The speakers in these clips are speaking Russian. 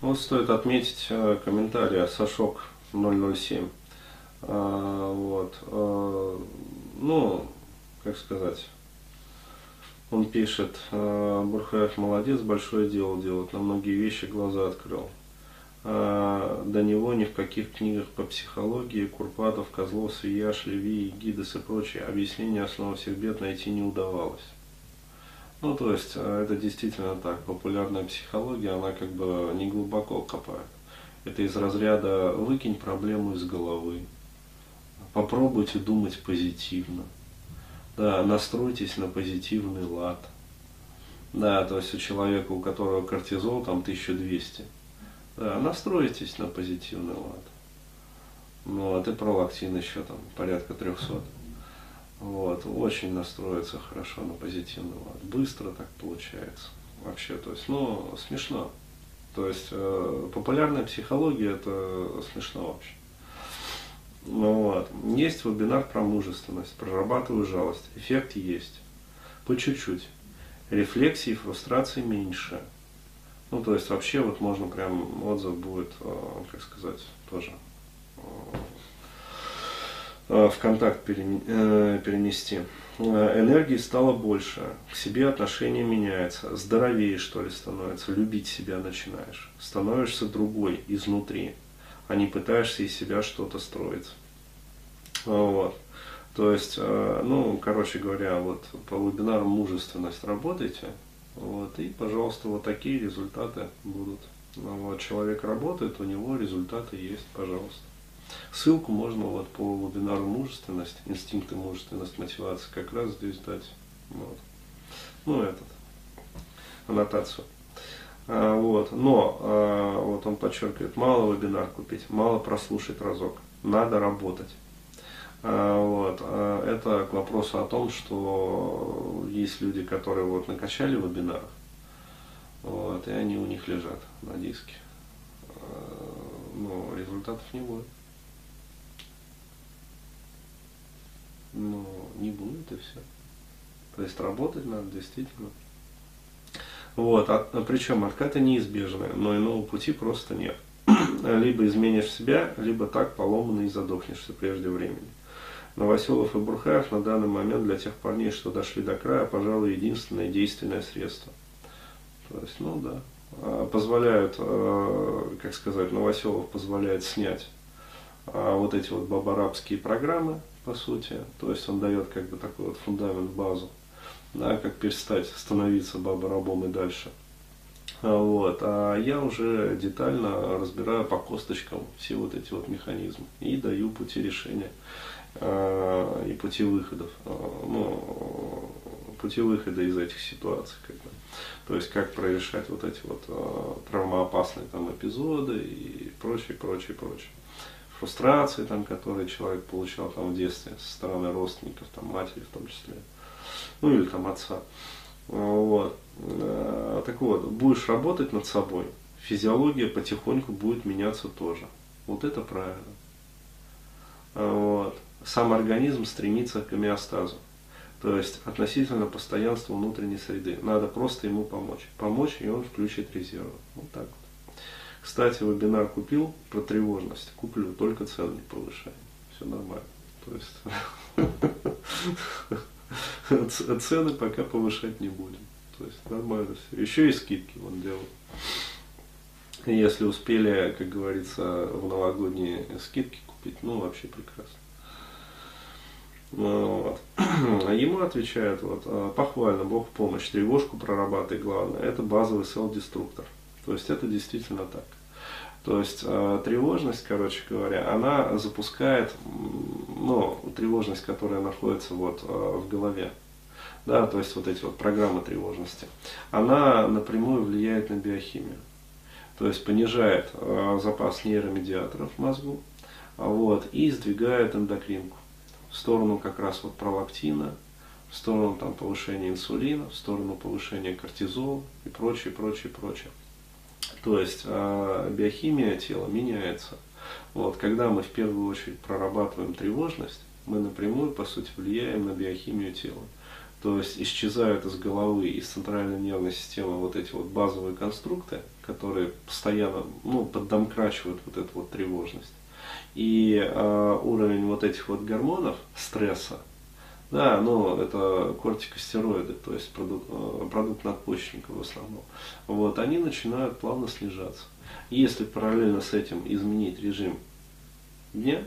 Вот стоит отметить э, комментарий Сашок 007. А, вот. А, ну, как сказать, он пишет, «А, Бурхаев молодец, большое дело делает, на многие вещи глаза открыл. А, до него ни в каких книгах по психологии Курпатов, Козлов, Свияш, Леви, Гидес и прочие объяснения основы всех бед найти не удавалось. Ну, то есть, а, это действительно так. Популярная психология, она как бы не глубоко копает. Это из разряда «выкинь проблему из головы», попробуйте думать позитивно, да, настройтесь на позитивный лад. Да, то есть у человека, у которого кортизол там 1200, да, настройтесь на позитивный лад. Ну, а ты пролактин еще там порядка 300. Вот, очень настроиться хорошо на позитивный лад. Быстро так получается. Вообще, то есть, ну, смешно. То есть, э, популярная психология это смешно вообще. Ну, вот. Есть вебинар про мужественность, прорабатываю жалость. Эффект есть. По чуть-чуть. Рефлексии, фрустрации меньше. Ну, то есть вообще вот можно прям отзыв будет, э, как сказать, тоже в контакт э, перенести. Энергии стало больше, к себе отношение меняется, здоровее что ли становится, любить себя начинаешь, становишься другой изнутри а не пытаешься из себя что-то строить. Вот. То есть, э, ну, короче говоря, вот по вебинару мужественность работайте, вот, и, пожалуйста, вот такие результаты будут. Ну, вот, человек работает, у него результаты есть, пожалуйста. Ссылку можно вот по вебинару мужественность, инстинкты мужественность, мотивация как раз здесь дать. Вот. Ну, этот, аннотацию. А, вот. Но а, вот он подчеркивает, мало вебинар купить, мало прослушать разок, надо работать. А, вот. Это к вопросу о том, что есть люди, которые вот накачали вебинар, вот, и они у них лежат на диске. Но результатов не будет. Ну, не будет и все. То есть работать надо действительно. Вот, а, причем откаты неизбежны, но иного пути просто нет. либо изменишь себя, либо так поломанный и задохнешься прежде времени. Новоселов и Бурхаев на данный момент для тех парней, что дошли до края, пожалуй, единственное действенное средство. То есть, ну да, а, позволяют, а, как сказать, Новоселов позволяет снять а, вот эти вот бабарабские программы, по сути. То есть он дает как бы такой вот фундамент, базу да, как перестать становиться баба-рабом и дальше. А, вот. А я уже детально разбираю по косточкам все вот эти вот механизмы и даю пути решения а, и пути выходов, а, ну, пути выхода из этих ситуаций. Как бы. То есть как прорешать вот эти вот травмоопасные там эпизоды и прочее, прочее, прочее. Фрустрации, там, которые человек получал там в детстве со стороны родственников, там, матери в том числе ну или там отца. Вот. Э, так вот, будешь работать над собой, физиология потихоньку будет меняться тоже. Вот это правильно. Вот. Сам организм стремится к гомеостазу. То есть относительно постоянства внутренней среды. Надо просто ему помочь. Помочь, и он включит резервы. Вот так вот. Кстати, вебинар купил про тревожность. Куплю, только цены не повышаем. Все нормально. То есть цены пока повышать не будем. То есть нормально все. Еще и скидки он делал. Если успели, как говорится, в новогодние скидки купить, ну вообще прекрасно. Ну, вот. А ему отвечают, вот, «А, похвально, Бог в помощь, тревожку прорабатывай, главное, это базовый селл-деструктор. То есть это действительно так. То есть э, тревожность, короче говоря, она запускает, ну, тревожность, которая находится вот э, в голове, да, то есть вот эти вот программы тревожности, она напрямую влияет на биохимию. То есть понижает э, запас нейромедиаторов в мозгу, вот, и сдвигает эндокринку в сторону как раз вот пролактина, в сторону там, повышения инсулина, в сторону повышения кортизола и прочее, прочее, прочее. То есть э, биохимия тела меняется. Вот, когда мы в первую очередь прорабатываем тревожность, мы напрямую, по сути, влияем на биохимию тела. То есть исчезают из головы, из центральной нервной системы вот эти вот базовые конструкты, которые постоянно ну, поддомкрачивают вот эту вот тревожность. И э, уровень вот этих вот гормонов, стресса, да, ну это кортикостероиды, то есть продукт, э, продукт надпочечника в основном, вот, они начинают плавно снижаться. Если параллельно с этим изменить режим дня,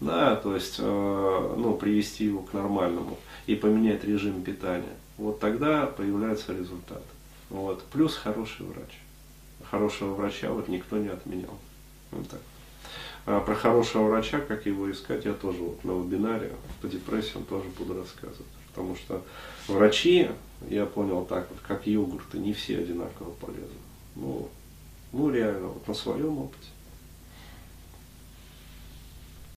да, то есть э, ну, привести его к нормальному и поменять режим питания, вот тогда появляется результат. Вот. Плюс хороший врач. Хорошего врача вот никто не отменял. Вот так. А про хорошего врача, как его искать, я тоже вот на вебинаре по депрессиям тоже буду рассказывать. Потому что врачи, я понял так, вот, как йогурты, не все одинаково полезны. Ну, ну реально, вот на своем опыте.